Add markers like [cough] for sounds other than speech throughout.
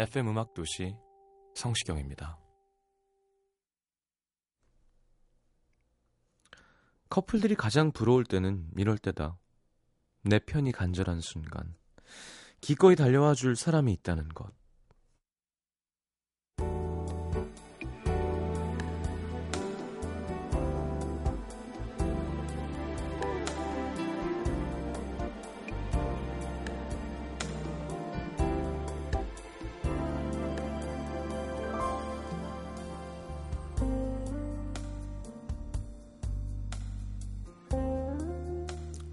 FM 음악 도시 성시경입니다. 커플들이 가장 부러울 때는 이럴 때다. 내 편이 간절한 순간. 기꺼이 달려와 줄 사람이 있다는 것.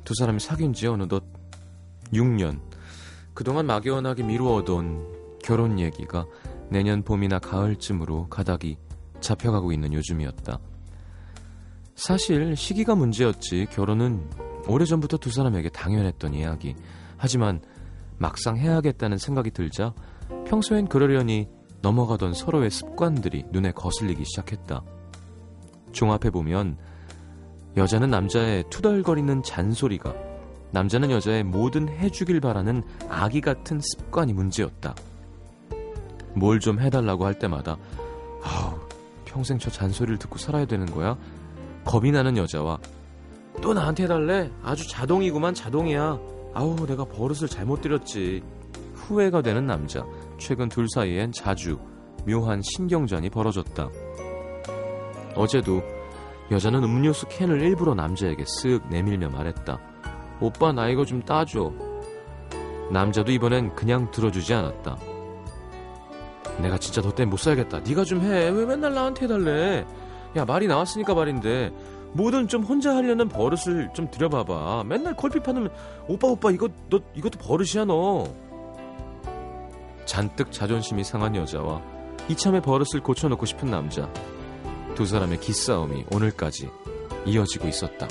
두 사람이 사귄 지 어느덧 6년. 그동안 막연하게 미루어둔 결혼 얘기가 내년 봄이나 가을쯤으로 가닥이 잡혀가고 있는 요즘이었다. 사실 시기가 문제였지 결혼은 오래전부터 두 사람에게 당연했던 이야기. 하지만 막상 해야겠다는 생각이 들자 평소엔 그러려니 넘어가던 서로의 습관들이 눈에 거슬리기 시작했다. 종합해보면 여자는 남자의 투덜거리는 잔소리가 남자는 여자의 뭐든 해주길 바라는 아기 같은 습관이 문제였다. 뭘 좀 해달라고 할 때마다 아우 평생 저 잔소리를 듣고 살아야 되는 거야? 겁이 나는 여자와 또 나한테 해달래? 아주 자동이구만 자동이야. 아우 내가 버릇을 잘못 들였지. 후회가 되는 남자. 최근 둘 사이엔 자주 묘한 신경전이 벌어졌다. 어제도 여자는 음료수 캔을 일부러 남자에게 쓱 내밀며 말했다. 오빠 나 이거 좀 따줘. 남자도 이번엔 그냥 들어주지 않았다. 내가 진짜 너 때문에 못 살겠다. 네가 좀 해. 왜 맨날 나한테 해달래? 야 말이 나왔으니까 말인데 뭐든 좀 혼자 하려는 버릇을 좀 들여봐봐. 맨날 콜피 파는 오빠 오빠 이거 너 이것도 버릇이야 너. 잔뜩 자존심이 상한 여자와 이참에 버릇을 고쳐놓고 싶은 남자. 두 사람의 기싸움이 오늘까지 이어지고 있었다.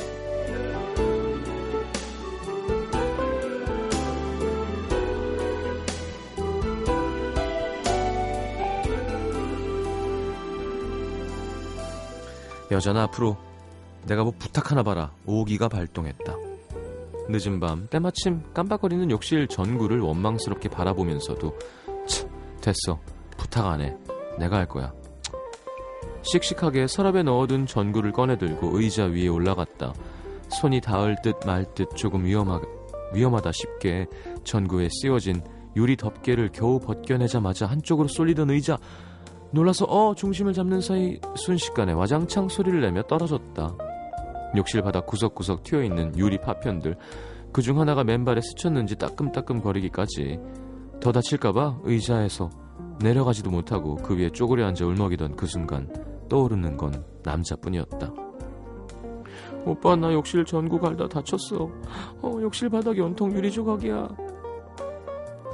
여자는 앞으로 내가 뭐 부탁 하나 봐라. 오기가 발동했다. 늦은 밤 때마침 깜빡거리는 욕실 전구를 원망스럽게 바라보면서도 참 됐어. 부탁 안 해. 내가 할 거야. 씩씩하게 서랍에 넣어둔 전구를 꺼내들고 의자 위에 올라갔다. 손이 닿을 듯 말 듯 조금 위험하, 위험하다 싶게 전구에 씌워진 유리 덮개를 겨우 벗겨내자마자 한쪽으로 쏠리던 의자 놀라서 어 중심을 잡는 사이 순식간에 와장창 소리를 내며 떨어졌다. 욕실 바닥 구석구석 튀어있는 유리 파편들 그 중 하나가 맨발에 스쳤는지 따끔따끔 거리기까지 더 다칠까봐 의자에서 내려가지도 못하고 그 위에 쪼그려 앉아 울먹이던 그 순간 떠오르는 건 남자뿐이었다. 오빠 나 욕실 전구 갈다 다쳤어. 어 욕실 바닥이 온통 유리 조각이야.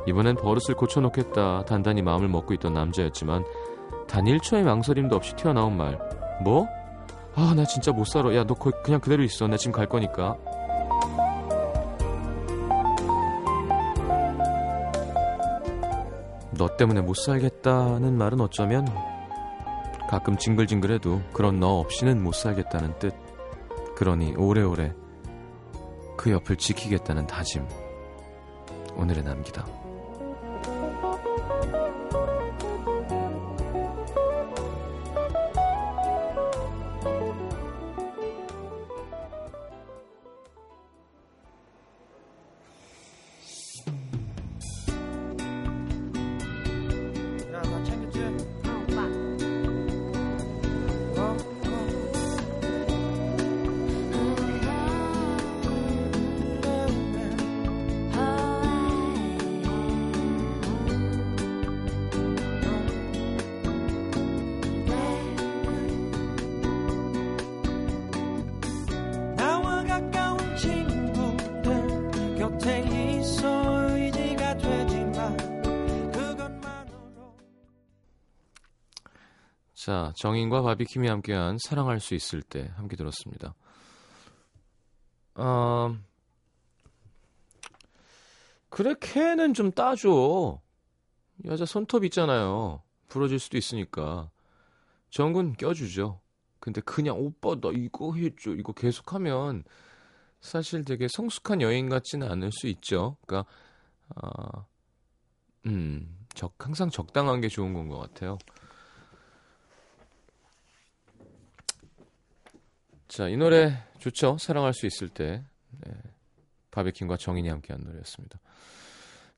이번엔 버릇을 고쳐놓겠다 단단히 마음을 먹고 있던 남자였지만 단 1초의 망설임도 없이 튀어나온 말. 뭐? 아, 나 진짜 못 살아. 야, 너 그냥 그대로 있어. 나 지금 갈 거니까. 너 때문에 못 살겠다는 말은 어쩌면 가끔 징글징글해도 그런 너 없이는 못 살겠다는 뜻. 그러니 오래오래 그 옆을 지키겠다는 다짐. 오늘의 남기다. 자, 정인과 바비킴이 함께한 사랑할 수 있을 때 함께 들었습니다. 어, 그래, 캔은 좀 따줘. 여자 손톱 있잖아요. 부러질 수도 있으니까. 정군 껴주죠. 근데 그냥 오빠 나 이거 해줘. 이거 계속하면 사실 되게 성숙한 여인 같지는 않을 수 있죠. 그러니까, 어, 음, 적, 항상 적당한 게 좋은 건 것 같아요. 자, 이 노래 좋죠? 사랑할 수 있을 때. 네. 바베킨과 정인이 함께한 노래였습니다.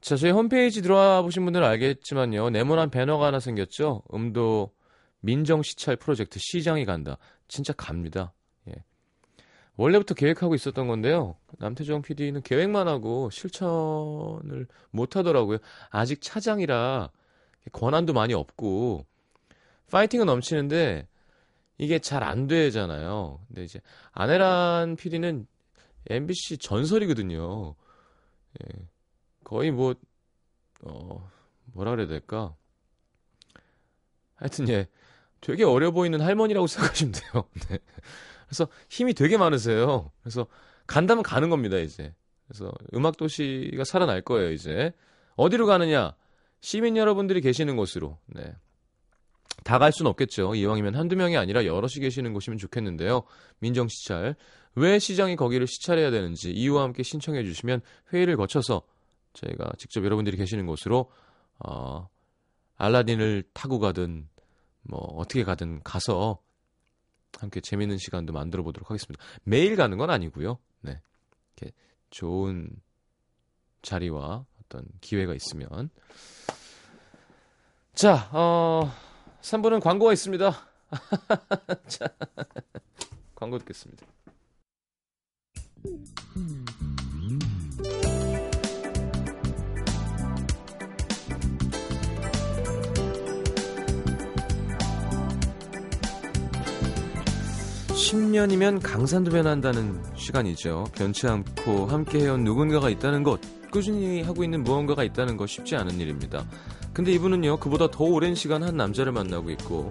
자, 저희 홈페이지 들어와 보신 분들은 알겠지만요. 네모난 배너가 하나 생겼죠? 음도 민정 시찰 프로젝트 시장이 간다. 진짜 갑니다. 예. 원래부터 계획하고 있었던 건데요. 남태정 PD는 계획만 하고 실천을 못 하더라고요. 아직 차장이라 권한도 많이 없고 파이팅은 넘치는데 이게 잘 안 되잖아요. 근데 이제 아내란 PD는 MBC 전설이거든요. 예. 거의 뭐, 어, 뭐라 그래야 될까? 하여튼, 예. 되게 어려 보이는 할머니라고 [laughs] 생각하시면 돼요. 네. 그래서 힘이 되게 많으세요. 그래서 간다면 가는 겁니다, 이제. 그래서 음악도시가 살아날 거예요, 이제. 어디로 가느냐? 시민 여러분들이 계시는 곳으로. 네. 다 갈 수는 없겠죠. 이왕이면 한두 명이 아니라 여럿이 계시는 곳이면 좋겠는데요. 민정 시찰. 왜 시장이 거기를 시찰해야 되는지 이유와 함께 신청해 주시면 회의를 거쳐서 저희가 직접 여러분들이 계시는 곳으로 어, 알라딘을 타고 가든 뭐 어떻게 가든 가서 함께 재밌는 시간도 만들어 보도록 하겠습니다. 매일 가는 건 아니고요. 네. 이렇게 좋은 자리와 어떤 기회가 있으면 자, 어 3부는 광고가 있습니다. [laughs] 자, 광고 듣겠습니다. 10년이면 강산도 변한다는 시간이죠. 변치 않고 함께 해온 누군가가 있다는 것, 꾸준히 하고 있는 무언가가 있다는 것 쉽지 않은 일입니다. 근데 이분은요, 그보다 더 오랜 시간 한 남자를 만나고 있고,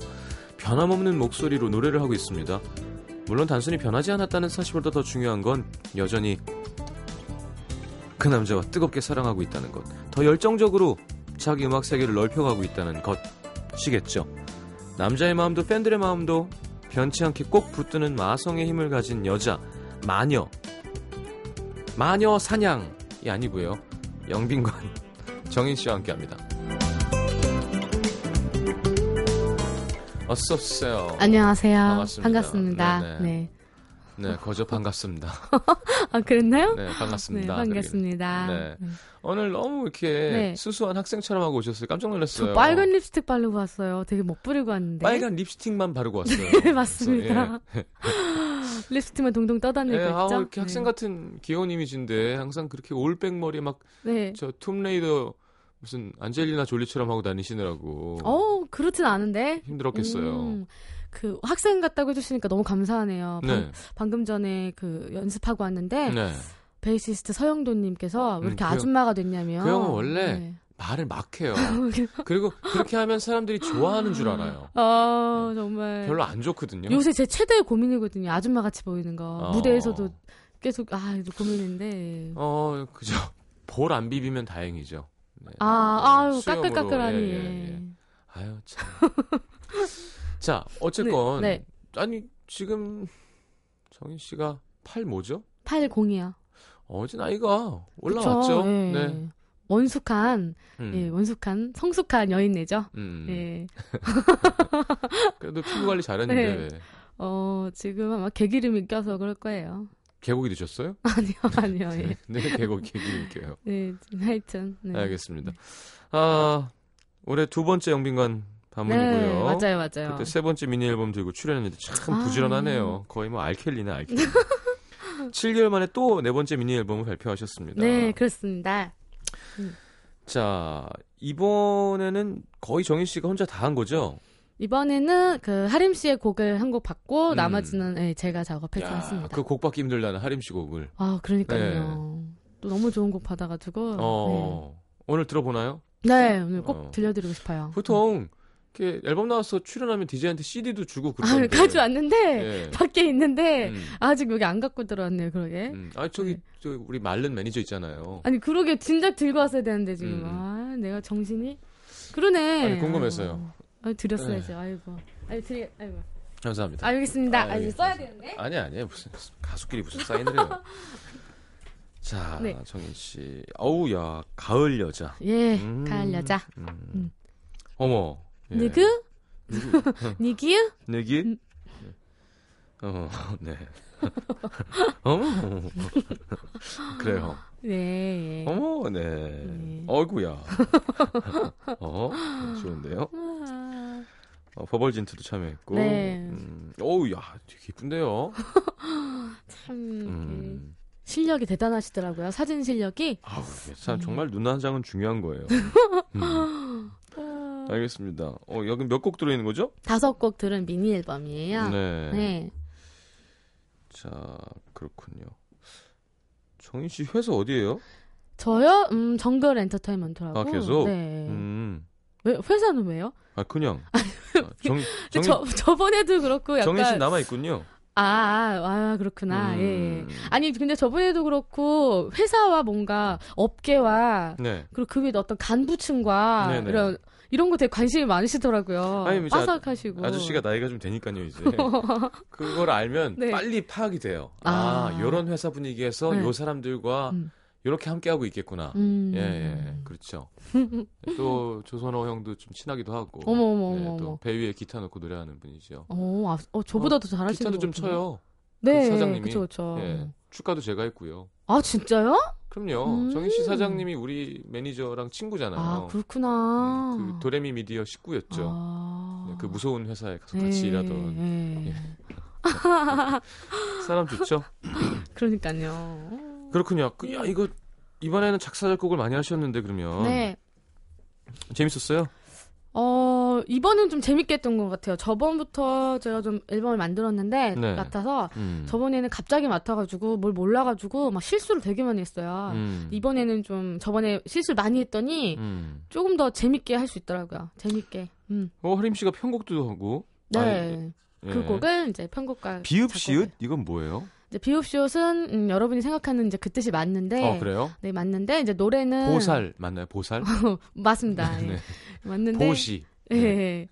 변함없는 목소리로 노래를 하고 있습니다. 물론 단순히 변하지 않았다는 사실보다 더 중요한 건 여전히 그 남자와 뜨겁게 사랑하고 있다는 것, 더 열정적으로 자기 음악 세계를 넓혀가고 있다는 것이겠죠. 남자의 마음도 팬들의 마음도 변치 않게 꼭 붙드는 마성의 힘을 가진 여자, 마녀. 마녀 사냥이 아니고요. 영빈관 정인 씨와 함께 합니다. 어서 오세요. 안녕하세요. 반갑습니다. 반갑습니다. 네네. 네. 네, 거저 반갑습니다. [laughs] 아, 그랬나요? 네, 네, 반갑습니다. 반갑습니다. 네. 네. 오늘 너무 이렇게 네. 수수한 학생처럼 하고 오셨어요. 깜짝 놀랐어요. 저 빨간 립스틱 바르고 왔어요. 되게 못 부리고 왔는데. 빨간 립스틱만 바르고 왔어요. 네, [laughs] 맞습니다. 그래서, [laughs] 립스틱만 동동 예. 떠다니고 예, 아, 있죠. 이렇게 학생 같은 귀여운 이미지인데 항상 그렇게 올백 머리에 막 네. 저 툼레이더 무슨 안젤리나 졸리처럼 하고 다니시느라고 어, 그렇진 않은데. 힘들었겠어요. 음, 그 학생 같다고 해주시니까 너무 감사하네요. 네. 방, 금 전에 그 연습하고 왔는데 네. 베이시스트 서영도님께서 왜 음, 이렇게 그 형- 아줌마가 됐냐면 그 형은 원래 네. 말을 막 해요. [laughs] 그리고 그렇게 하면 사람들이 좋아하는 줄 알아요. 아 정말 별로 안 좋거든요. 요새 제 최대의 고민이거든요. 아줌마 같이 보이는 거. 어. 무대에서도 계속 아 고민인데. 어, 그죠. 볼 안 비비면 다행이죠. 네. 아 아유 수염으로, 까끌까끌하니. 예, 예, 예. 아유 참. [laughs] 자, 어쨌건 네, 아니 지금 정인 씨가 팔 뭐죠? 80이요. 어제 나이가 올라왔죠. 예. 네. 원숙한 음. 예, 원숙한 성숙한 여인네죠. 음. 예. [laughs] 그래도 피부 관리 잘했는데 네. 왜? 어 지금 아마 개기름이 껴서 그럴 거예요. 개고기 드셨어요? [laughs] 아니요 아니요 예. 네, 개고기 개기름 껴요. 네 하여튼. 네. 알겠습니다. 아 올해 두 번째 영빈관 방문이고요. 네 맞아요 맞아요. 그때 세 번째 미니 앨범 들고 출연했는데 참 아. 부지런하네요. 거의 뭐 알켈리네 알켈리. [laughs] 7개월 만에 또 네 번째 미니 앨범을 발표하셨습니다. 네 그렇습니다. 자 이번에는 거의 정인 씨가 혼자 다 한 거죠? 이번에는 그 하림 씨의 곡을 한 곡 받고 음. 나머지는 예, 제가 작업해서 야, 했습니다. 그 곡 받기 힘들다는 하림 씨 곡을. 아, 그러니까요. 또 너무 좋은 곡 받아가지고. 어 오늘 들어보나요? 네. 네, 오늘 꼭 어. 들려드리고 싶어요. 보통 이렇게 앨범 나와서 출연하면 DJ한테 CD도 주고 아, 그러던데. 가져왔는데 예. [laughs] 밖에 있는데 음. 아직 여기 안 갖고 들어왔네요. 그러게. 음. 아 저기 네. 저 우리 말른 매니저 있잖아요. 아니 그러게 진작 들고 왔어야 되는데 지금 음. 아 내가 정신이 그러네. 아니, 궁금해서요. 아, 드렸어야죠. 아이고. 아니 드리 아이고. 감사합니다. 아 있습니다. 아, 아, 예. 이거 써야 되는데. 아니 아니에요 무슨 가수끼리 무슨 사인을 해요. [laughs] 자 네. 정인 씨, 어우 야 가을 여자. 예. 음. 가을 여자. 음. 음. 어머. 예. 누구? [laughs] 니기유? 음. 어, 네. [laughs] 어머. 그래요. 네. 예. 어머, 네. 네. 어이구야. 어, 좋은데요? 아, 어, 버벌진트도 참여했고. 네. 음, 어우, 야, 되게 이쁜데요? [laughs] 참 음. 그 실력이 대단하시더라고요. 사진 실력이. 아우, 참, 정말 눈 한 장은 중요한 거예요. [laughs] 음, 아, 알겠습니다. 어, 여기 몇 곡 들어있는 거죠? 다섯 곡 들은 미니 앨범이에요. 네. 네. 자, 그렇군요. 정인 씨 회사 어디예요? 저요? 음, 정글 엔터테인먼트라고. 아, 계속? 네. 음. 왜, 회사는 왜요? 아, 그냥. 아, 정, 근데 정인, 저, 저번에도 그렇고 약간. 정인 씨 남아 있군요. 아, 아, 아, 그렇구나. 음. 예. 아니, 근데 저번에도 그렇고, 회사와 뭔가 업계와, 네. 그리고 그 위에 어떤 간부층과, 네네. 이런, 이런 거 되게 관심이 많으시더라고요. 아니, 아- 빠삭하시고. 아저씨가 나이가 좀 되니까요, 이제. [laughs] 그걸 알면 네. 빨리 파악이 돼요. 아, 아. 요런 회사 분위기에서 네. 요 사람들과 음. 요렇게 함께 하고 있겠구나. 음. 예, 예. 그렇죠. [laughs] 또 조선호 형도 좀 친하기도 하고. 어머, 어머, 네, 어머, 또 어머. 배 위에 기타 놓고 노래하는 분이죠. 어, 아, 어, 저보다도 잘하시는 기타도 것 좀. 쳐요. 네, 그 사장님이. 그쵸, 그쵸. 예. 축가도 제가 했고요. 아, 진짜요? 그럼요. 음. 정인 씨 사장님이 우리 매니저랑 친구잖아요. 아, 그렇구나. 그 도레미 미디어 식구였죠. 아. 네, 그 무서운 회사에 가서 같이 예, 일하던 예. 예. [laughs] 사람 좋죠. [laughs] 그러니까요. 그렇군요. 그, 야 이거 이번에는 작사 작곡을 많이 하셨는데 그러면 네. 재밌었어요? 어, 이번은 좀 재밌게 했던 것 같아요. 저번부터 제가 좀 앨범을 만들었는데, 네. 맡아서, 음. 저번에는 갑자기 맡아가지고, 뭘 몰라가지고, 막 실수를 되게 많이 했어요. 음. 이번에는 좀, 저번에 실수를 많이 했더니, 음. 조금 더 재밌게 할 수 있더라고요. 재밌게. 음. 어 하림 씨가 편곡도 하고. 네. 아니, 예. 그 곡을 이제 편곡과. 비읍 시읒 이건 뭐예요? 이제 비읍시옷은, 음, 여러분이 생각하는 이제 그 뜻이 맞는데, 어 그래요? 네, 맞는데, 이제 노래는. 보살 맞나요? 보살? [laughs] 맞습니다. 예. 네. 맞는데. 보시. 예.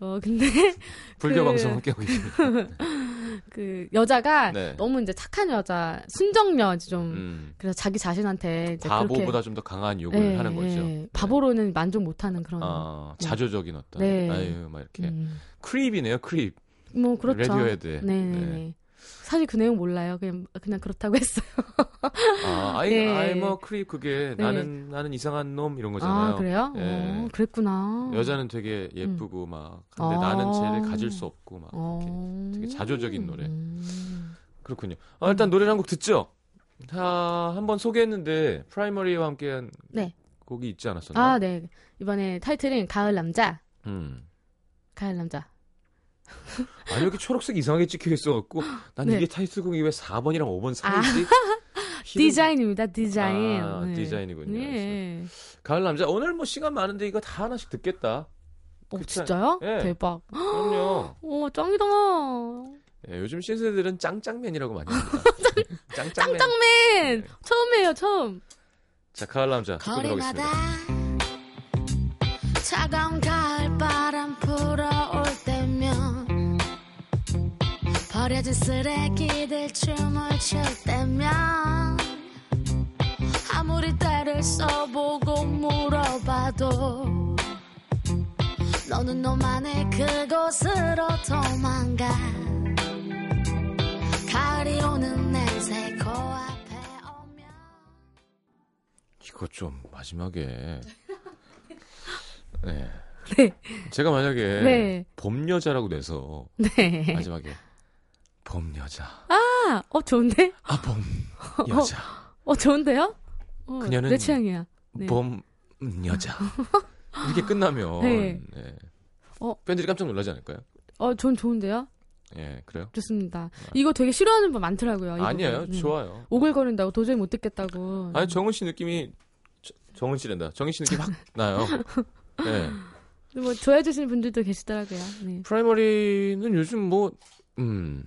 어, 근데, [laughs] 불교 그- 방송 함께 하고 계십니다. [laughs] 그, 여자가 네. 너무 이제 착한 여자, 순정녀, 좀. 음. 그래서 자기 자신한테 이제 바보보다 그렇게 좀더 강한 욕을 예, 하는 거죠. 예. 네. 바보로는 만족 못하는 그런. 아, 네. 자조적인 어떤. 네. 아유, 막 이렇게. 음. Creep이네요, Creep. 뭐 그렇죠. 레디오헤드. 네, 네. 네. 사실 그 내용 몰라요. 그냥 그냥 그렇다고 [laughs] 했어요. 아, 아이, 네. 아이, 뭐, Creep, 그게, 네. 나는, 나는 이상한 놈, 이런 거잖아요. 아 그래요? 예. 어, 그랬구나. 여자는 되게 예쁘고, 막, 근데 아. 나는 쟤를 가질 수 없고, 막, 이렇게. 어. 되게 자조적인 노래. 음. 그렇군요. 아, 일단 노래를 한 곡 듣죠? 자, 한번 소개했는데, 프라이머리와 함께한 네. 곡이 있지 않았었나? 아, 네. 이번에 타이틀은 가을 남자. 음. 가을 남자. 아니, 여기 초록색 이상하게 찍혀 있어갖고, 난 네. 이게 타이틀곡이 왜 4번이랑 5번 아. [laughs] 사이지? 디자인입니다. 디자인. 아, 네. 디자인이군요. 네. 가을 남자. 오늘 뭐 시간 많은데 이거 다 하나씩 듣겠다. 어? 진짜요? 예. 대박. 그럼요. [gasps] 오, 짱이다. 예, 요즘 신세대들은 짱짱맨이라고 많이 합니다. [laughs] 짱짱맨. 짱맨! 네. 처음이에요, 처음. 자, 가을 남자 듣고 들어가겠습니다. 버려진 쓰레기들 춤을 출 때면 아무리 때를 써보고 물어봐도 너는 너만의 그곳으로 도망가 가을이 오는 냄새 코앞에 오면 이거 좀 마지막에 [laughs] 네. 네. 제가 만약에 네. 봄 여자라고 내서 네. 마지막에 봄 여자. 아, 어, 좋은데? 아, 봄 [laughs] 여자. 어, 좋은데요? 어, 그녀는 내 취향이야. 네. 봄 여자. [laughs] 이렇게 끝나면 네. 네. 어. 팬들이 깜짝 놀라지 않을까요? 어, 전 좋은데요? 예, 그래요? 좋습니다. 이거 되게 싫어하는 분 많더라고요. 이 아니에요. 음. 좋아요. 오글거린다고 도저히 못 듣겠다고. 아니 정은 씨 느낌이 저- 정은 씨랜다. 정인 씨 느낌 확 [laughs] 나요. 네. 뭐 좋아해 주시는 분들도 계시더라고요. 네. 프라이머리는 요즘 뭐, 음,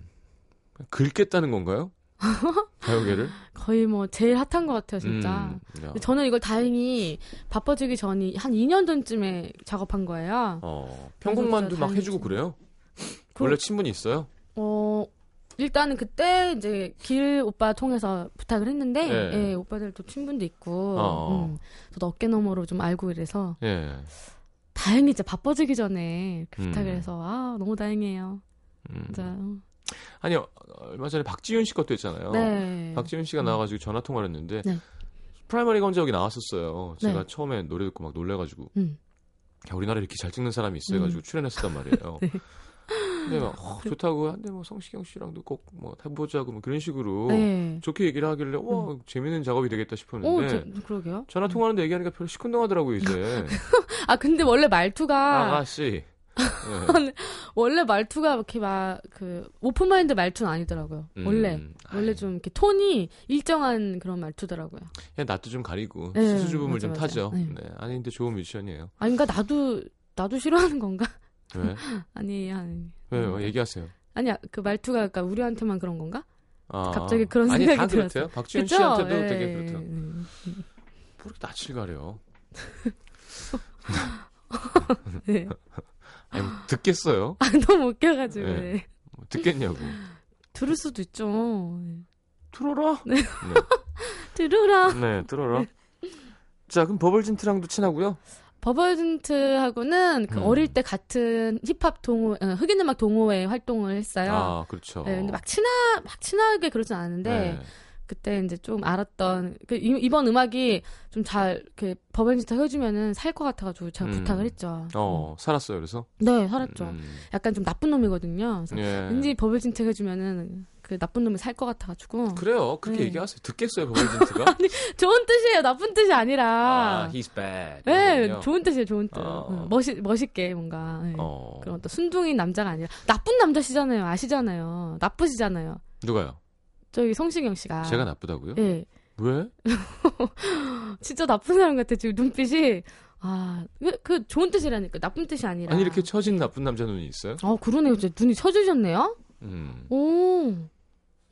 긁겠다는 건가요? [laughs] 가요계를? 거의 뭐 제일 핫한 것 같아요, 진짜. 음, 저는 이걸 다행히 바빠지기 전이 한 2년 전쯤에 작업한 거예요. 어, 편곡만도 막. 해주고 그래요? 그- 원래 친분이 있어요? 어, 일단은 그때 이제 길 오빠 통해서 부탁을 했는데, 예. 예, 오빠들도 친분도 있고, 어. 음, 저도 어깨 너머로 좀 알고 이래서, 예. 다행히 이제 바빠지기 전에 이렇게 음. 부탁을 해서, 아, 너무 다행이에요. 음. 진짜. 아니, 어, 얼마 전에 박지윤 씨 것도 했잖아요. 네. 박지윤 씨가 음. 나와가지고 전화 통화를 했는데, 네. 프라이머리가 혼자 여기 나왔었어요. 제가 네. 처음에 노래 듣고 막 놀래가지고, 음. 야, 우리나라에 이렇게 잘 찍는 사람이 있어 해가지고 출연했었단 말이에요. [laughs] 네. 근데 막, 어, 좋다고, 한데 뭐 성시경 씨랑도 꼭 뭐 해보자고 뭐 그런 식으로 네. 좋게 얘기를 하길래, 와, 재밌는 작업이 되겠다 오, 싶었는데, 저, 그러게요. 전화 통화하는데 얘기하니까 별로 시큰둥하더라고요, 이제. [laughs] 아, 근데 원래 말투가, 아가씨. 예. [laughs] 원래 말투가 이렇게 막, 그, open mind 말투는 아니더라고요. 음, 원래. 원래 아이, 좀 이렇게 톤이 일정한 그런 말투더라고요. 그냥 낯도 좀 가리고 네, 수수주범을 맞아, 좀 맞아. 타죠. 네. 네. 아니 근데 좋은 뮤지션이에요. 아니, 그러니까 나도, 나도 싫어하는 건가? 왜? 아니, 아니. 왜요? 얘기하세요. 아니야, 그 말투가 그러니까 우리한테만 그런 건가? 아, 갑자기 그런 아니, 생각이 다 들었어요. 그렇대요. 박지윤 그쵸? 씨한테도 예, 되게 예. 예. 뭐 이렇게 낯을 가려. [laughs] 네. 아니, 뭐 듣겠어요? [laughs] 아, 너무 웃겨가지고. 네. 네. 뭐 듣겠냐고. 들을 수도 있죠. 네. 들어라. 네. 네. [laughs] 들으라. 네, 들어라. 자, 그럼 버벌진트랑도 친하고요. 버벌진트하고는 그 음. 어릴 때 같은 힙합 동호, 어, 흑인 음악 동호회 활동을 했어요. 아, 그렇죠. 네, 근데 막 친하, 막 친하게 그러진 않은데, 네. 그때 이제 좀 알았던, 그 이- 이번 음악이 좀 잘, 이렇게 버벌진트 해주면은 살 것 같아가지고 제가 음. 부탁을 했죠. 어, 살았어요. 그래서. 네, 살았죠. 음, 약간 좀 나쁜 놈이거든요. 그래서 예. 왠지 버벌진트 해주면은 그 나쁜 놈이 살 것 같아가지고. 그래요. 그렇게 네. 얘기하세요. 듣겠어요, 버벌진트가? [laughs] 좋은 뜻이에요. 나쁜 뜻이 아니라. 아, he's bad. 네. 좋은 뜻이에요. 좋은 뜻. 어. 응, 멋있 멋있게 뭔가. 네. 어. 그런 또 순둥이 남자가 아니라 나쁜 남자시잖아요. 아시잖아요. 나쁘시잖아요. 누가요? 저기 성시경 씨가. 제가 나쁘다고요? 예. 왜? [laughs] 진짜 나쁜 사람 같아. 지금 눈빛이 아, 그, 그 좋은 뜻이라니까. 나쁜 뜻이 아니라. 아니 이렇게 처진 나쁜 남자 눈이 있어요? 아, 그러네요. 진짜 눈이 쳐주셨네요. 음. 오.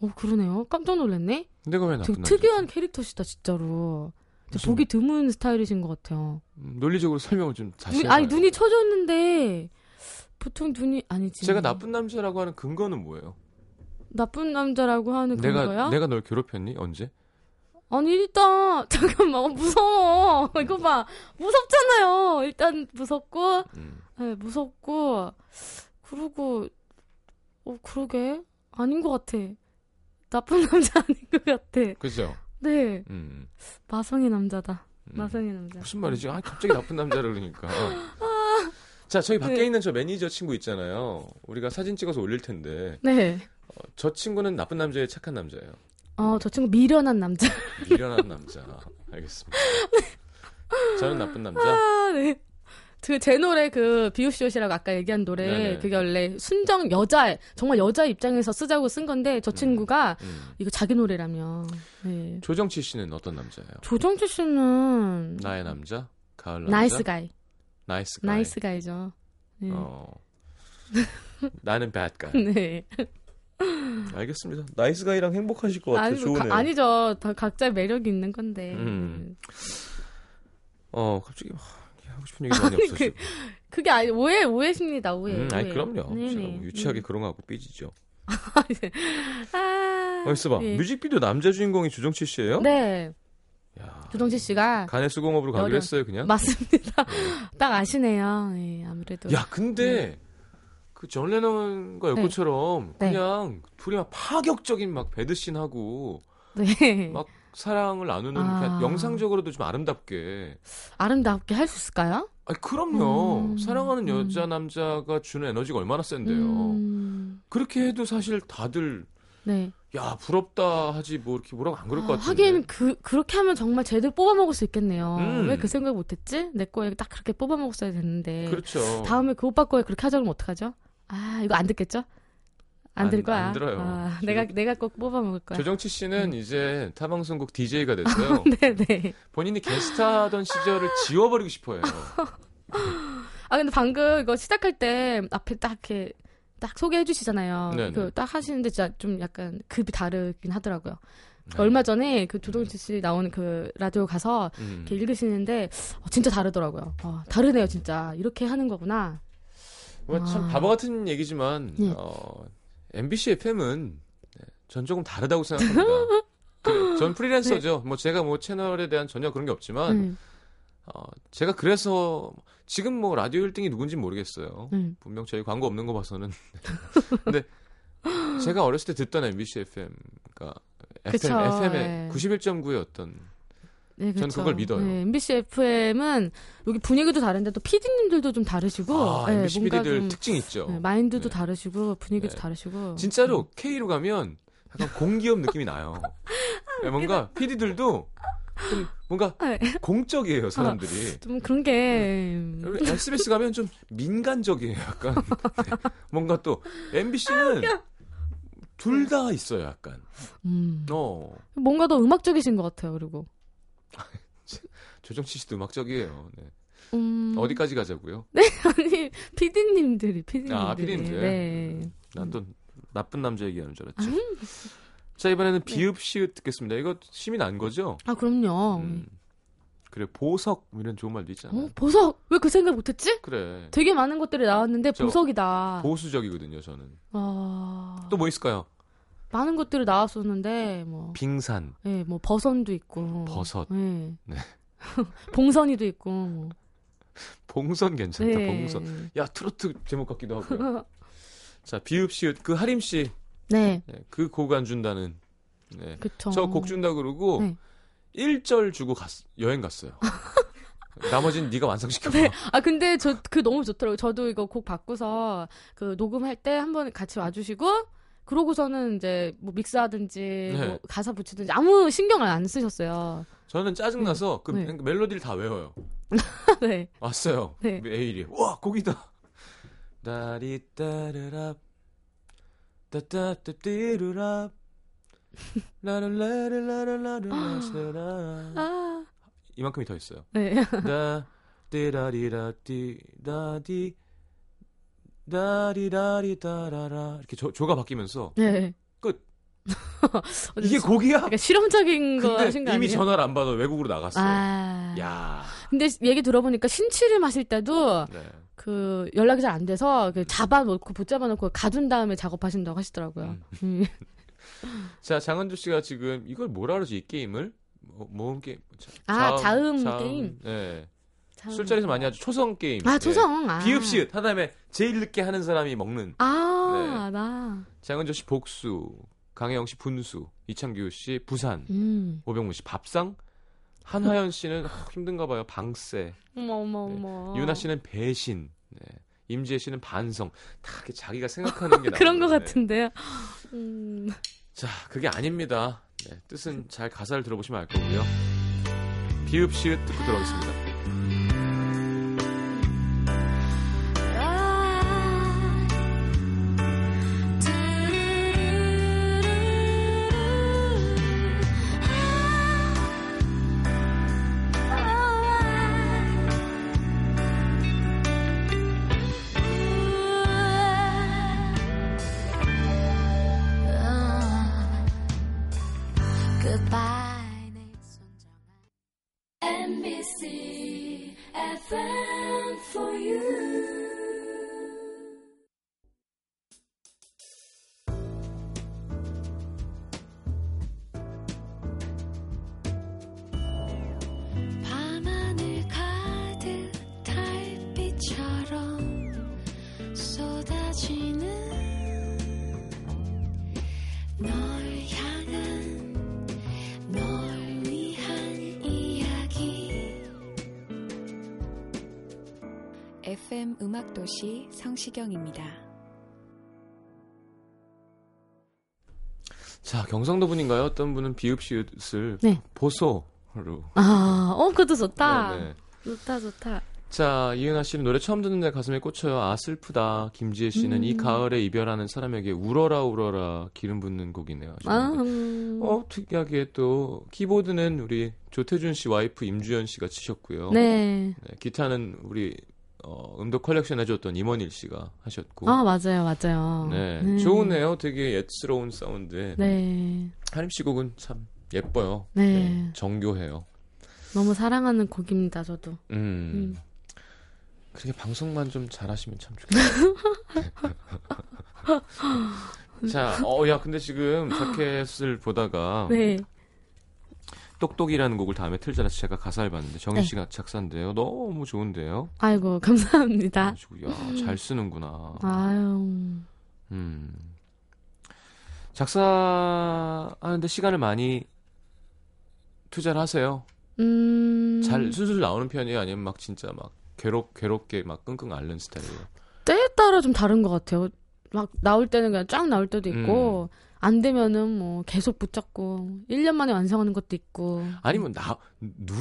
오, 그러네요. 깜짝 놀랐네. 내가 왜 나쁜 되게 남자? 특이한 캐릭터시다, 진짜로. 진짜 무슨- 보기 드문 스타일이신 것 같아요. 음, 논리적으로 설명을 좀 다시 눈. 아니, 눈이 쳐졌는데, 보통 눈이, 아니지. 제가 나쁜 남자라고 하는 근거는 뭐예요? 나쁜 남자라고 하는 그런 내가 거야? 내가 널 괴롭혔니? 언제? 아니 일단 [laughs] 잠깐만 어, 무서워 [laughs] 이거 봐 무섭잖아요 일단 무섭고 음. 네, 무섭고 그러고 어 그러게 아닌 것 같아 나쁜 [laughs] 남자 아닌 것 같아 그죠? 네 음. 마성의 남자다 음. 마성의 남자 무슨 말이지? 아 갑자기 나쁜 남자를 그러니까. 자, 저희 밖에 네. 있는 저 매니저 친구 있잖아요. 우리가 사진 찍어서 올릴 텐데 네 어저 어, 저 친구는 나쁜 남자예요, 착한 남자예요. 어, 친구 미련한 남자 [laughs] 미련한 남자. 알겠습니다. 저는 나쁜 남자. 아 네 그제 노래 그 비읍시옷이라고 아까 얘기한 노래 네네. 그게 원래 순정 여자 정말 여자 입장에서 쓰자고 쓴 건데 저 친구가 음. 이거 자기 노래라며. 네. 조정치 씨는 어떤 남자예요? 조정치 씨는 나의 남자? 가을 남자? nice guy. nice guy. nice guy죠. 네. 어. [laughs] 나는 bad guy. 네. [laughs] 알겠습니다. nice guy랑 행복하실 것 같아요. 아니, 뭐 좋으네요. 가, 아니죠. 다 각자의 매력이 있는 건데. 음. 어, 갑자기 막 하고 싶은 얘기 많이 아니, 없어지고. 그게 아니 오해 오해십니다. 오해. 음, 아니 오해. 그럼요. 네네. 제가 뭐 유치하게 그런 거 하고 삐지죠. [laughs] 아. 어, 있어봐. 예. 뮤직비디오 남자 주인공이 조정치 씨예요? 네. 야, 조정치 씨가 간의 수공업으로 가기로 여려. 했어요, 그냥. 맞습니다. [laughs] 딱 아시네요. 네, 아무래도. 야, 근데 그존 레논과 여코처럼 네. 그냥 둘이 막 파격적인 막 배드씬 하고 네. 막 사랑을 나누는 아. 영상적으로도 좀 아름답게. 아름답게 할 수 있을까요? 아니 그럼요. 음, 사랑하는 음. 여자 남자가 주는 에너지가 얼마나 센데요. 음, 그렇게 해도 사실 다들 네. 야 부럽다 하지 뭐 이렇게 뭐라고 안 그럴 것 아, 같은데. 하긴 그 그렇게 하면 정말 제대로 뽑아 먹을 수 있겠네요. 음. 왜그 생각 못했지? 내 거에 딱 그렇게 뽑아 먹었어야 됐는데. 그렇죠. 다음에 그 오빠 거에 그렇게 하자 그러면 어떡하죠? 아 이거 안 듣겠죠? 안들 안- 거야. 안 들어요. 아, 내가 내가 꼭 뽑아 먹을 거야. 조정치 씨는 음. 이제 타방송국 DJ가 [laughs] 됐어요. 네네. 본인이 게스트하던 시절을 [laughs] 지워버리고 싶어요. [laughs] 아 근데 방금 이거 시작할 때 앞에 딱 이렇게 딱 소개해 주시잖아요. 네네. 그딱 하시는데 진짜 좀 약간 급이 다르긴 하더라고요. 네. 얼마 전에 그 조동치 씨 나오는 그 라디오 가서 음. 이렇게 읽으시는데 어, 진짜 다르더라고요. 어, 다르네요, 진짜. 이렇게 하는 거구나. 뭐참 아. 바보 같은 얘기지만 예. 어, MBC FM은 전 조금 다르다고 생각합니다. 그, 전 프리랜서죠. 뭐 제가 뭐 채널에 대한 전혀 그런 게 없지만 음, 어, 제가 그래서 지금 뭐 라디오 1등이 누군지 모르겠어요. 음. 분명 저희 광고 없는 거 봐서는. [laughs] 근데 제가 어렸을 때 듣던 MBC FM, 그쵸, FM, FM의 예. 91.9 네, 전 그쵸. 그걸 믿어요. 네, MBC FM은 여기 분위기도 다른데 또 PD님들도 좀 다르시고, 아, 네, MBC PD들 좀 특징 있죠. 네, 마인드도 네. 다르시고 분위기도 네. 다르시고. 진짜로 K로 가면 약간 공기업 느낌이 나요. [laughs] 네, 뭔가 PD들도 좀 뭔가 네. 공적이에요 사람들이. 좀 그런 게 음, SBS 가면 좀 민간적이에요 약간. [laughs] 네. 뭔가 또 MBC는 둘다 있어요 약간. 음, 어 뭔가 더 음악적이신 것 같아요. 그리고 [laughs] 조정치 씨도 음악적이에요. 네. 음, 어디까지 가자고요? [laughs] 아니 PD님들이 PD님들이 아, PD님들. 네. 난또 나쁜 남자 얘기하는 줄 알았지. 자 이번에는 비읍 시읒 듣겠습니다. 이거 심이 난 거죠? 아 그럼요. 음. 그래 보석 이런 좋은 말도 있잖아. 어, 보석 왜 그 생각 못했지? 그래 되게 많은 것들이 나왔는데 저 보석이다. 보수적이거든요 저는. 아, 또 뭐 있을까요? 많은 것들이 나왔었는데 뭐, 빙산, 예, 뭐 버선도 있고, 버섯, 예. 네. [laughs] 봉선이도 있고, 뭐. 봉선 괜찮다. 네. 봉선. 야 트로트 제목 같기도 하고요. [laughs] 자 비읍 시읒 그 하림 씨 네, 그곡 안 준다는. 네. 그쵸. 저곡 준다 그러고 네. 1절 주고 갔, 여행 갔어요. [laughs] 나머지는 네가 완성시켜. 봐 네. 아 근데 저 그 너무 좋더라고요. 저도 이거 곡 바꾸서 그 녹음할 때 한번 같이 와주시고 그러고서는 이제 뭐 믹스하든지 네. 뭐 가사 붙이든지 아무 신경을 안 쓰셨어요. 저는 짜증 나서 그 네. 멜로디를 다 외워요. [laughs] 네. 왔어요. 네. 메일이. 와, 곡이다. 다리 따르랍. 따따따띠르랍. 라라라라라라라라라. [gasps] 아, 이만큼이 더 있어요. 네. 다 띠라리라 띠 다디 다리라리 따라라 이렇게 조, 조가 바뀌면서 네. 끝. [laughs] 이게 곡이야? 약간 실험적인 거 하신 거 이미 아니에요? 전화를 안 받아 외국으로 나갔어요. 아. 야. 근데 얘기 들어보니까 신치를 마실 때도 네. 그 연락이 잘 안 돼서 그 잡아놓고 붙잡아놓고 가둔 다음에 작업하신다고 하시더라고요. 음. [laughs] 음. [laughs] 자, 장은주 씨가 지금 이걸 뭐라 그러지? 이 게임을? 뭐, 모음 게임. 자, 아, 자음 게임? 네. 참. 술자리에서 많이 하죠. 초성 게임. 아 네. 초성. 아. 비읍시읒 하다음에 제일 늦게 하는 사람이 먹는. 아, 나. 장은주 씨 복수, 강혜영 씨 분수, 이창규 씨 부산, 음. 오병무 씨 밥상, 한화연 씨는 아, 힘든가 봐요. 방세, 어머, 어머, 네. 어머. 유나 씨는 배신, 네. 임지혜 씨는 반성. 다 자기가 생각하는 게 [laughs] 그런 것. 같은데요. 음. 자, 그게 아닙니다. 네, 뜻은 잘 가사를 들어보시면 알 거고요. 비읍 시읒 듣고 들어가겠습니다. FM 음악도시 성시경입니다. 자, 경상도 분인가요? 어떤 분은 비읍 시읒을 네. 보소로. 아, 어, 그것도 좋다. 네, 네. 좋다, 좋다. 자, 이은하 씨는 노래 처음 듣는데 가슴에 꽂혀요. 아, 슬프다. 김지혜 씨는 음. 이 가을에 이별하는 사람에게 울어라, 울어라. 기름 붓는 곡이네요. 아. 음. 어, 특이하게 또, 키보드는 우리 조태준 씨 와이프 임주연 씨가 치셨고요. 네. 네, 기타는 우리 어, 음도 컬렉션 해줬던 임원일 씨가 하셨고. 아, 맞아요, 맞아요. 네, 좋으네요. 되게 옛스러운 사운드에. 네. 하림 씨 곡은 참 예뻐요. 네. 정교해요. 너무 사랑하는 곡입니다, 저도. 음. 음. 그렇게 방송만 좀 잘하시면 참 좋겠어요. [laughs] [laughs] 자, 어, 야, 근데 지금 자켓을 보다가 네. 똑똑이라는 곡을 다음에 틀자라 제가 가사를 봤는데 정인 네. 씨가 작사인데요. 너무 좋은데요. 아이고, [laughs] 감사합니다. 그래가지고 야, 잘 쓰는구나. 아유. 음. 작사하는데 시간을 많이 투자를 하세요. 음. 잘 술술 나오는 편이에요? 아니면 막 진짜 막 괴롭 괴롭게 막 끙끙 앓는 스타일이에요? 때에 따라 좀 다른 것 같아요. 막 나올 때는 그냥 쫙 나올 때도 음. 있고, 안 되면은 뭐 계속 붙잡고, 1년 만에 완성하는 것도 있고. 아니면 나 누,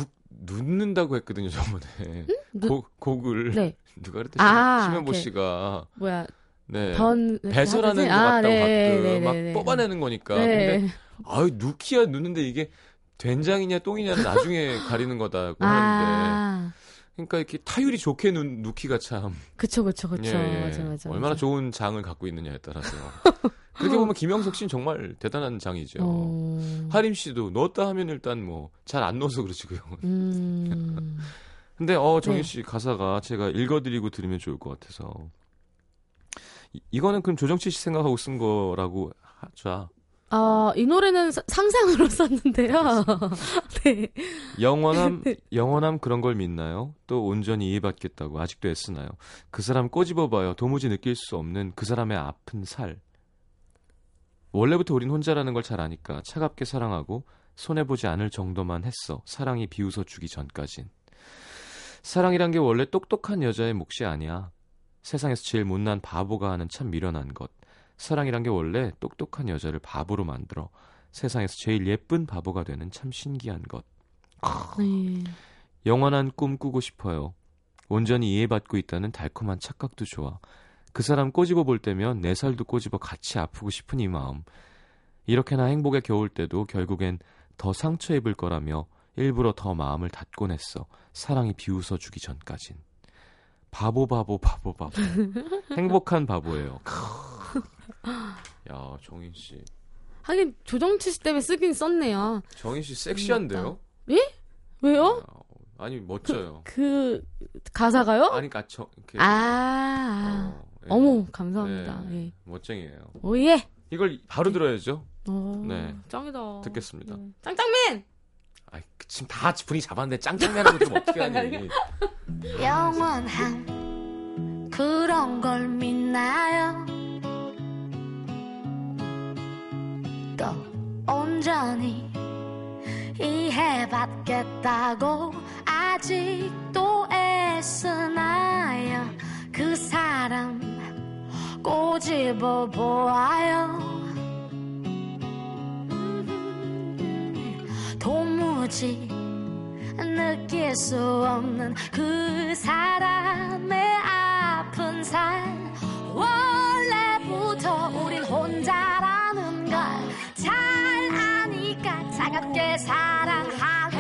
눕는다고 했거든요 저번에 누- 곡, 곡을 네. 누가 그랬대 아, 심현보. 씨가 뭐야, 네 번. 배설하는 것 아, 같다고 네, 가끔 네, 막 네, 네. 뽑아내는 거니까 네. 근데 아유 누키야 누는데 이게 된장이냐 똥이냐는 나중에 [laughs] 가리는 거다고 하는데 아, 그러니까 이렇게 타율이 좋게 눈 누키가 참 그쵸, 그쵸, 그쵸. 예, 예. 맞아, 맞아. 얼마나 맞아. 좋은 장을 갖고 있느냐에 따라서 [laughs] 그렇게 보면 김영석 씨는 정말 대단한 장이죠. 어, 하림 씨도 넣었다 하면 일단 뭐 잘 안 넣어서 그 형은. 음. [laughs] 근데 어 정희 네. 씨 가사가 제가 읽어드리고 들으면 좋을 것 같아서 이, 이거는 그럼 조정치 씨 생각하고 쓴 거라고 하자. 아, 이 노래는 사- 상상으로 [laughs] 썼는데요. 네. 영원함 영원함 그런 걸 믿나요? 또 온전히 이해받겠다고 아직도 애쓰나요? 그 사람 꼬집어봐요. 도무지 느낄 수 없는 그 사람의 아픈 살. 원래부터 우린 혼자라는 걸 잘 아니까 차갑게 사랑하고 손해보지 않을 정도만 했어. 사랑이 비웃어 주기 전까진. 사랑이란 게 원래 똑똑한 여자의 몫이 아니야. 세상에서 제일 못난 바보가 하는 참 미련한 것. 사랑이란 게 원래 똑똑한 여자를 바보로 만들어 세상에서 제일 예쁜 바보가 되는 참 신기한 것. 네. 영원한 꿈 꾸고 싶어요. 온전히 이해받고 있다는 달콤한 착각도 좋아. 그 사람 꼬집어 볼 때면 내 살도 꼬집어 같이 아프고 싶은 이 마음. 이렇게나 행복에 겨울 때도 결국엔 더 상처 입을 거라며 일부러 더 마음을 닫곤 했어. 사랑이 비웃어 주기 전까진. 바보 바보 바보 바보. [laughs] 행복한 바보예요. 야 정인 씨, 하긴 조정치 씨 때문에 쓰긴 썼네요. 정인 씨 섹시한데요? 왜요? 아, 아니 멋져요. 그 가사가요? 아니 그러니까 저 이렇게 아, 어, 예. 어머 감사합니다. 네, 예. 멋쟁이에요. 오예. 이걸 바로 들어야죠. 어, 네. 짱이다. 듣겠습니다. 네. 짱짱맨. 아, 지금 다 분위기 잡았는데 짱짱맨하고 들으면 어떻게 하니? [laughs] 영원한 그런 걸 믿나요? 또 온전히 이해받겠다고 아직도 애쓰나요? 그 사람 꼬집어 보아요. 도무지 느낄 수 없는 그 사람의 아픈 살 원래부터 우린 혼자라는 걸 잘 아니까 차갑게 사랑하고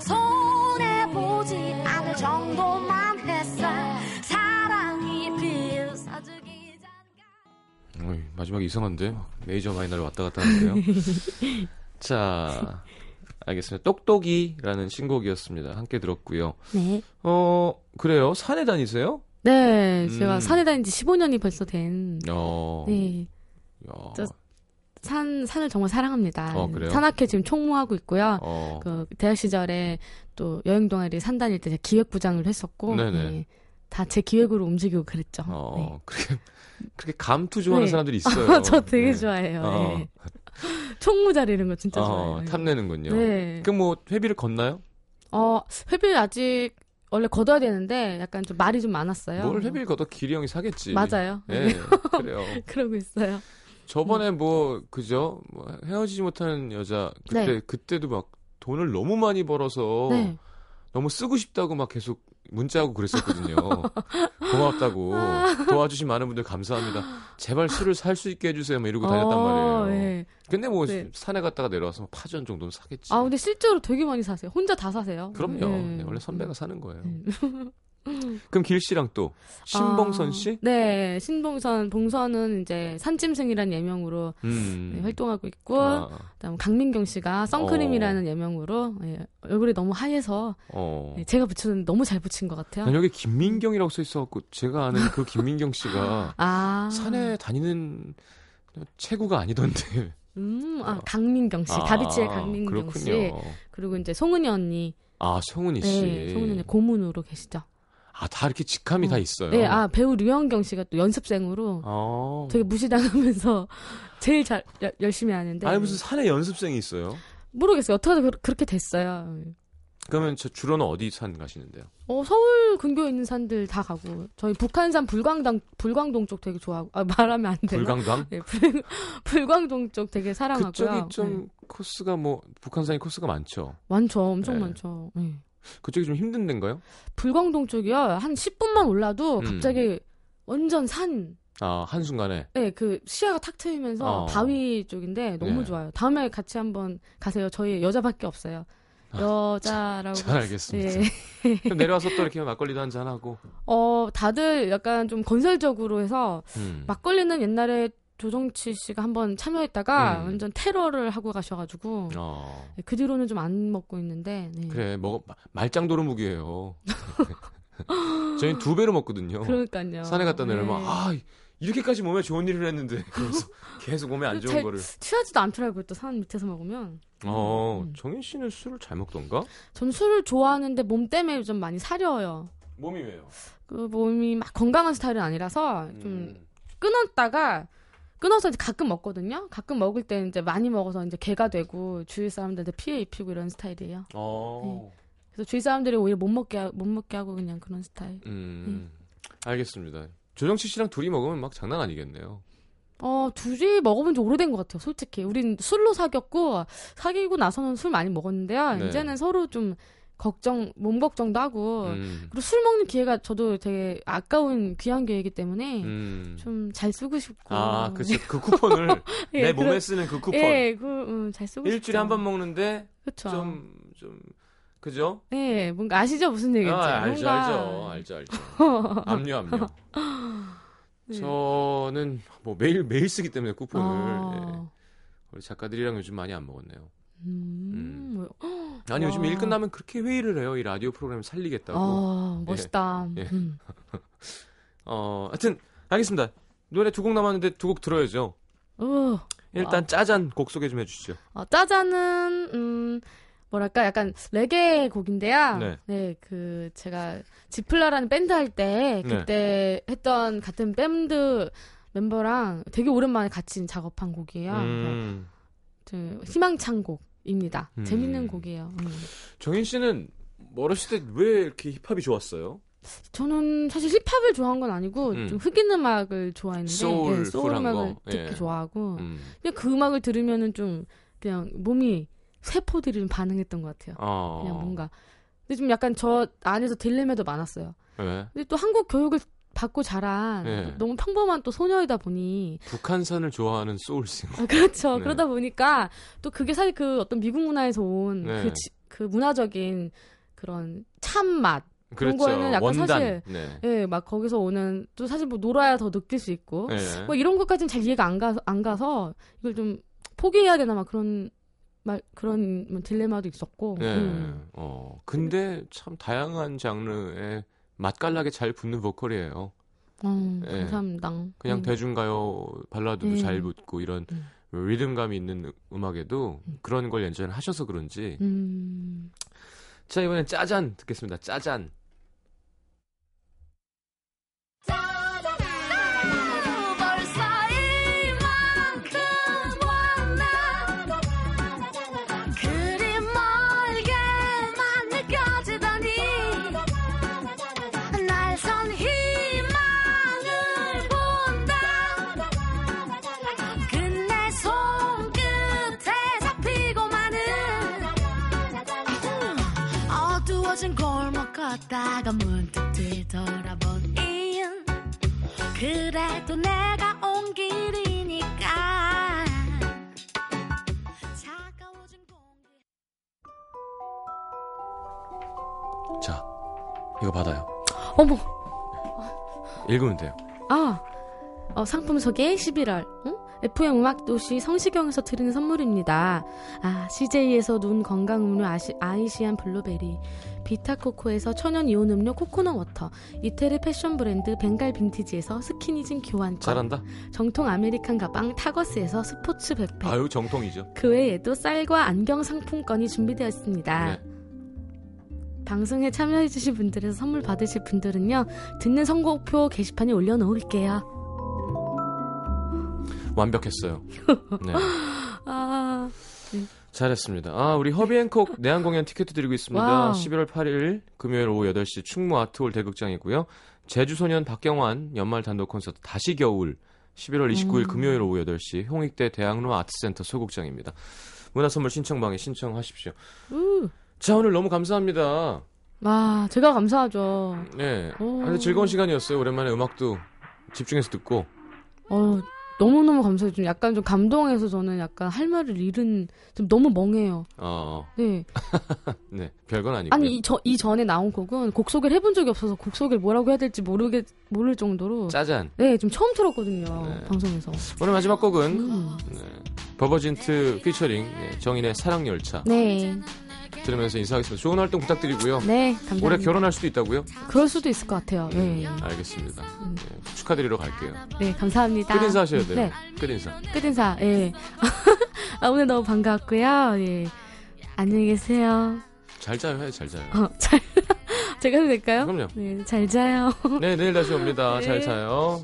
손해보지 않을 정도만 마지막 이상한데 메이저 마이너를 왔다 갔다 하는데요. [laughs] 자, 알겠습니다. 똑똑이라는 신곡이었습니다. 함께 들었고요. 네. 어, 그래요. 산에 다니세요? 네, 제가 음. 산에 다닌 지 15년이 벌써 된. 어, 네. 야, 저- 산 산을 정말 사랑합니다. 어, 그래요? 산악회 지금 총무하고 있고요. 어, 그 대학 시절에 또 여행 동아리 산 다닐 때 기획부장을 했었고 네네. 다제 기획으로 움직이고 그랬죠. 어, 그렇게 그렇게 감투 좋아하는 네. 사람들이 [laughs] 있어요. 네. 저 되게 네. 좋아해요. 어. 네. 총무 자리 이런 거 진짜 어, 좋아해요. 탐내는군요. 네. 그럼 뭐 회비를 걷나요? 어, 회비 아직 원래 걷어야 되는데 약간 좀 말이 좀 많았어요. 뭘 회비를 걷어 기리 형이 사겠지. 맞아요. 예, 그래요. [laughs] 그러고 있어요. 저번에 뭐 그죠? 뭐 헤어지지 못하는 여자 그때 네. 그때도 막 돈을 너무 많이 벌어서 네. 너무 쓰고 싶다고 막 계속 문자하고 그랬었거든요. 고맙다고 도와주신 많은 분들 감사합니다. 제발 술을 살 수 있게 해주세요. 막 이러고 다녔단 어, 말이에요. 네. 근데 뭐 네. 산에 갔다가 내려와서 뭐 파전 정도는 사겠지. 아, 근데 실제로 되게 많이 사세요. 혼자 다 사세요. 그럼요. 네. 네, 원래 선배가 사는 거예요. 네. 그럼 길 씨랑 또 신봉선 아, 씨? 네, 신봉선, 봉선은 이제 산짐승이라는 예명으로 음. 네, 활동하고 있고, 아, 그다음 강민경 씨가 선크림이라는 예명으로 예, 얼굴이 너무 하얘서 어. 예, 제가 붙였는데 너무 잘 붙인 것 같아요. 난 여기 김민경이라고 써 있어갖고 제가 아는 그 김민경 씨가 [laughs] 아, 산에 다니는 체구가 아니던데. 음, 아, 강민경 씨, 다비치의 강민경 씨, 그렇군요. 그리고 이제 송은이 언니, 아 성훈이 씨. 네, 송은이 언니 고문으로 계시죠. 아 다 이렇게 직함이 어. 다 있어요. 네, 아 배우 류현경 씨가 또 연습생으로 아. 되게 무시당하면서 [laughs] 제일 잘 여- 열심히 하는데 아니 무슨 산에 연습생이 있어요? 모르겠어요. 어떻게 그- 그렇게 됐어요. 그러면 저 주로는 어디 산 가시는데요? 어, 서울 근교에 있는 산들 다 가고 저희 북한산 불광당 불광동 쪽 되게 좋아하고 아, 말하면 안 돼요. 불강당? 네, 불, [laughs] 불광동 쪽 되게 사랑하고요. 그쪽이 좀 네. 코스가 뭐 북한산이 코스가 많죠. 많죠, 엄청 네. 많죠. 네. 그쪽이 좀 힘든 데인가요? 불광동 쪽이요 한 10분만 올라도 음. 갑자기 완전 산. 아 한순간에 네, 그 시야가 탁 트이면서 어. 바위 쪽인데 너무 네. 좋아요. 다음에 같이 한번 가세요. 저희 여자밖에 없어요. 여자라고. 잘 알겠습니다. 네. [laughs] 그럼 내려와서 또 이렇게 막걸리도 한잔 하고. 어, 다들 약간 좀 건설적으로 해서 음. 막걸리는 옛날에 조정치 씨가 한번 참여했다가 음. 완전 테러를 하고 가셔가지고 어. 네, 그 뒤로는 좀 안 먹고 있는데 네. 그래 먹어 마- 말짱 도루묵이에요. [laughs] 저희는 두 배로 먹거든요. 그러니까요. 산에 갔다 내려면 네. 아 이렇게까지 몸에 좋은 일을 했는데 [laughs] 그래서 계속 몸에 안 좋은 잘- 거를. 취하지도 않더라고요. 또 산 밑에서 먹으면. 어 음. 정인 씨는 술을 잘 먹던가? 전 술을 좋아하는데 몸 때문에 좀 많이 사려요. 몸이 왜요? 그 몸이 막 건강한 스타일은 아니라서 좀 음. 끊었다가 끊어서 이제 가끔 먹거든요. 가끔 먹을 때 이제 많이 먹어서 이제 개가 되고 주위 사람들한테 피해 입히고 이런 스타일이에요. 어. 그래서 주위 사람들이 오히려 못 먹게 하- 못 먹게 하고 그냥 그런 스타일. 음. 알겠습니다. 조정치 씨랑 둘이 먹으면 막 장난 아니겠네요. 어, 둘이 먹어본 지 오래된 것 같아요, 솔직히. 우린 술로 사귀었고, 사귀고 나서는 술 많이 먹었는데요. 네. 이제는 서로 좀 걱정, 몸 걱정도 하고, 음. 그리고 술 먹는 기회가 저도 되게 아까운 귀한 기회이기 때문에, 음. 좀잘 쓰고 싶고. 아, 그쵸. 그 [laughs] 쿠폰을 예, 내 그런- 몸에 쓰는 그 쿠폰. 예, 그, 음, 잘 쓰고. 일주일에 한 번 먹는데 그쵸. 좀좀 그죠? 예, 뭔가 아시죠? 무슨 얘기인지. 아, 알죠, 뭔가- 알죠, 알죠, 알죠. [laughs] 압류, 압류. 네. 저는 뭐 매일 매일 쓰기 때문에 쿠폰을 예. 아, 우리 작가들이랑 요즘 많이 안 먹었네요. 음, 뭐- 아니 요즘 와. 일 끝나면 그렇게 회의를 해요. 이 라디오 프로그램 살리겠다고. 아, 멋있다. 예. 음. [laughs] 어, 하여튼 알겠습니다. 노래 두 곡 남았는데 두 곡 들어야죠. 어. 일단 짜잔 곡 소개 좀 해주시죠. 어, 짜잔은 음 뭐랄까 약간 레게 곡인데요. 네. 그 제가 지플라라는 밴드 할때 네. 그때 했던 같은 밴드 멤버랑 되게 오랜만에 같이 작업한 곡이에요. 음, 그 희망찬 곡 입니다. 음. 재밌는 곡이에요. 음. 정인 씨는 어렸을 때 왜 이렇게 힙합이 좋았어요? 저는 사실 힙합을 좋아한 건 아니고 음. 좀 흑인 음악을 좋아했는데 소울풀한 예, 소울 음악을 거. 듣기 예. 좋아하고 음. 그냥 그 음악을 들으면은 좀 그냥 몸이 세포들이 좀 반응했던 것 같아요. 어. 그냥 뭔가. 근데 좀 약간 저 안에서 딜레마도 많았어요. 네. 근데 또 한국 교육을 받고 자란 네. 너무 평범한 또 소녀이다 보니 북한산을 좋아하는 소울싱어. 아, 그렇죠. 네. 그러다 보니까 또 그게 사실 그 어떤 미국 문화에서 온그 네. 그 문화적인 그런 참맛 그런 그렇죠. 거에는 약간 원단. 사실 네. 예, 막 거기서 오는 또 사실 뭐 놀아야 더 느낄 수 있고 네. 뭐 이런 것까지는 잘 이해가 안 가서 안 가서 이걸 좀 포기해야 되나 막 그런 말 그런 뭐 딜레마도 있었고 네. 음. 어. 근데 참 다양한 장르에 맛깔나게 잘 붙는 보컬이에요. 어, 네. 감사합니다. 그냥 음. 대중가요 발라드도 음. 잘 붙고 이런 음. 리듬감이 있는 음악에도 음. 그런 걸 연주를 하셔서 그런지. 음. 자 이번엔 짜잔 듣겠습니다. 짜잔. 걷다가 문득 뒤돌아본 이은 그래도 내가 온 길이니까 차가워진 공기 자 이거 받아요. 어머, 읽으면 돼요. 아, 어, 상품 소개 11월. 응? FM 음악 도시 성시경에서 드리는 선물입니다. 아, CJ에서 눈 건강 음료 아시, 아이시안 블루베리, Vita Coco에서 천연 이온 음료 coconut water, 이태리 패션 브랜드 벵갈 빈티지에서 스키니진 교환권, 잘한다. 정통 American 가방 Targus에서 스포츠 백팩. 아유 정통이죠. 그 외에도 쌀과 안경 상품권이 준비되어 있습니다. 네. 방송에 참여해주신 분들에서 선물 받으실 분들은요, 듣는 선곡표 게시판에 올려놓을게요. 완벽했어요. [laughs] 네. 아, 잘했습니다. 아, 우리 허비 행콕 내한 공연 티켓 드리고 있습니다. Wow. 11월 8일 금요일 오후 8시 충무 아트홀 대극장이고요. 재주소년 박경환 연말 단독 콘서트 다시 겨울 11월 29일 음. 금요일 오후 8시 홍익대 대학로 아트센터 소극장입니다. 문화선물 신청방에 신청하십시오. 우. 자, 오늘 너무 감사합니다. 와, 제가 감사하죠. 네. 오. 아주 즐거운 시간이었어요. 오랜만에 음악도 집중해서 듣고. 어, 너무너무 감사해요. 좀 약간 좀 감동해서 저는 약간 할 말을 잃은, 좀 너무 멍해요. 어, 네. [laughs] 네. 별건 아니고. 아니, 이, 저, 이 전에 나온 곡은 곡 소개를 해본 적이 없어서 곡 소개를 뭐라고 해야 될지 모르겠, 모를 정도로. 짜잔. 네, 좀 처음 들었거든요. 네. 방송에서. 오늘 마지막 곡은 음. 네. 버버진트 피처링 네, 정인의 사랑 열차 네. 들으면서 인사하겠습니다. 좋은 활동 부탁드리고요. 네, 감사합니다. 올해 결혼할 수도 있다고요? 그럴 수도 있을 것 같아요. 네. 알겠습니다. 음. 네, 축하드리러 갈게요. 네, 감사합니다. 끝인사 하셔야 돼요. 네, 끝인사. 끝인사. 예. [laughs] 아, 오늘 너무 반가웠고요. 예. 안녕히 계세요. 잘 자요, 해, 잘 자요. 어, 잘, [laughs] 제가 해도 될까요? 그럼요. 네, 잘 자요. 네, 내일 다시 옵니다. [laughs] 네. 잘 자요.